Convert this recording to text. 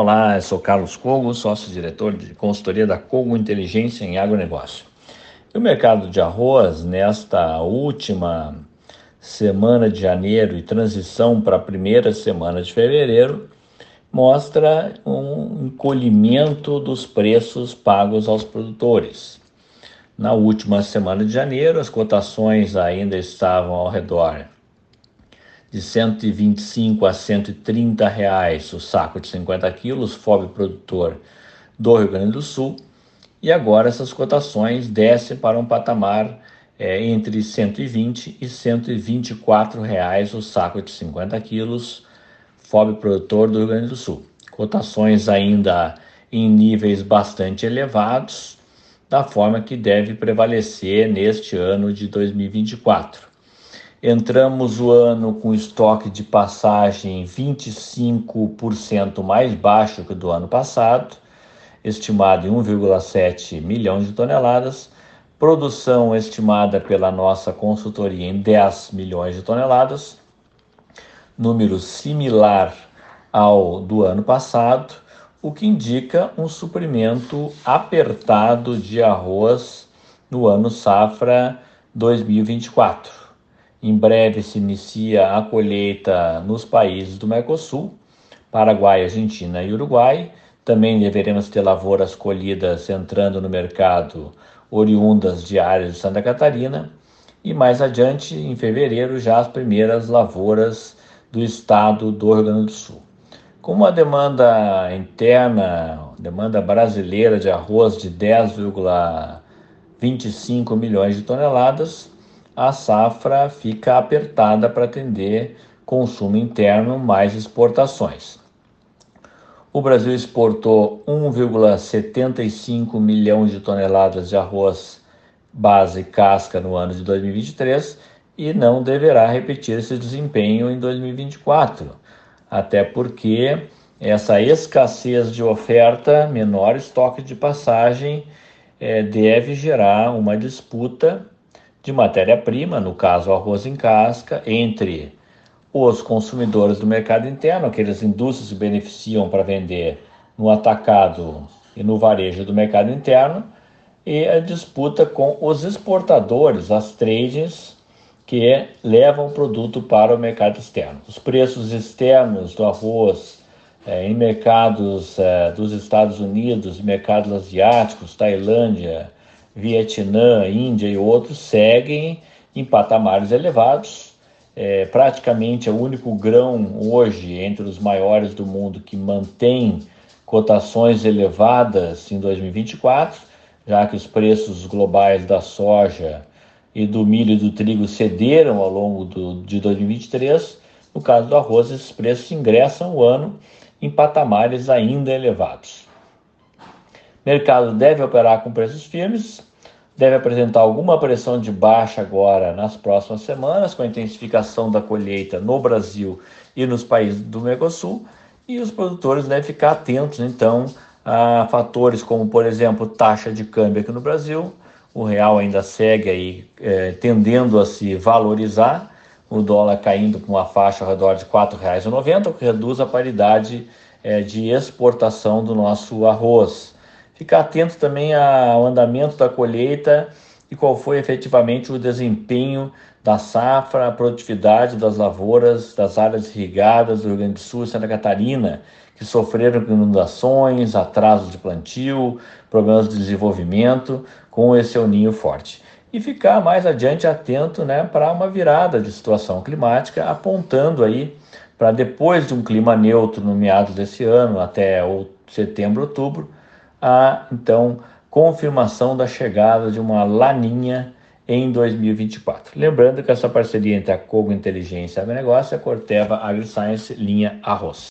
Olá, eu sou Carlos Cogo, sócio-diretor de consultoria da Cogo Inteligência em Agronegócio. o mercado de arroz, nesta última semana de janeiro e transição para a primeira semana de fevereiro, mostra um encolhimento dos preços pagos aos produtores. Na última semana de janeiro, as cotações ainda estavam ao redor de 125 a 130 reais o saco de 50 quilos, FOB produtor do Rio Grande do Sul. E agora essas cotações descem para um patamar é, entre 120 e 124 reais o saco de 50 quilos, FOB produtor do Rio Grande do Sul. Cotações ainda em níveis bastante elevados, da forma que deve prevalecer neste ano de 2024. Entramos o ano com estoque de passagem 25% mais baixo que do ano passado, estimado em 1,7 milhão de toneladas, produção estimada pela nossa consultoria em 10 milhões de toneladas, número similar ao do ano passado, o que indica um suprimento apertado de arroz no ano safra 2024. Em breve se inicia a colheita nos países do Mercosul, Paraguai, Argentina e Uruguai. Também deveremos ter lavouras colhidas entrando no mercado oriundas de áreas de Santa Catarina. E mais adiante, em fevereiro, já as primeiras lavouras do estado do Rio Grande do Sul. Com uma demanda interna, demanda brasileira de arroz de 10,25 milhões de toneladas, a safra fica apertada para atender consumo interno mais exportações. O Brasil exportou 1,75 milhões de toneladas de arroz base casca no ano de 2023 e não deverá repetir esse desempenho em 2024, até porque essa escassez de oferta, menor estoque de passagem, é, deve gerar uma disputa de matéria-prima, no caso arroz em casca, entre os consumidores do mercado interno, aquelas indústrias que beneficiam para vender no atacado e no varejo do mercado interno, e a disputa com os exportadores, as trades que levam o produto para o mercado externo. Os preços externos do arroz é, em mercados é, dos Estados Unidos, mercados asiáticos, Tailândia, Vietnã, Índia e outros seguem em patamares elevados. É, praticamente é o único grão hoje entre os maiores do mundo que mantém cotações elevadas em 2024, já que os preços globais da soja e do milho e do trigo cederam ao longo do, de 2023. No caso do arroz, esses preços ingressam o ano em patamares ainda elevados. O mercado deve operar com preços firmes, deve apresentar alguma pressão de baixa agora nas próximas semanas, com a intensificação da colheita no Brasil e nos países do Mercosul, e os produtores devem ficar atentos, então, a fatores como, por exemplo, taxa de câmbio aqui no Brasil, o real ainda segue aí é, tendendo a se valorizar, o dólar caindo com uma faixa ao redor de R$ 4,90, o que reduz a paridade é, de exportação do nosso arroz. Ficar atento também ao andamento da colheita e qual foi efetivamente o desempenho da safra, a produtividade das lavouras, das áreas irrigadas do Rio Grande do Sul e Santa Catarina, que sofreram inundações, atrasos de plantio, problemas de desenvolvimento, com esse ninho forte. E ficar mais adiante atento né, para uma virada de situação climática, apontando aí para depois de um clima neutro no meados desse ano, até setembro, outubro, a então confirmação da chegada de uma laninha em 2024. Lembrando que essa parceria entre a Cogo Inteligência e Agronegócio e a Corteva AgriScience linha arroz.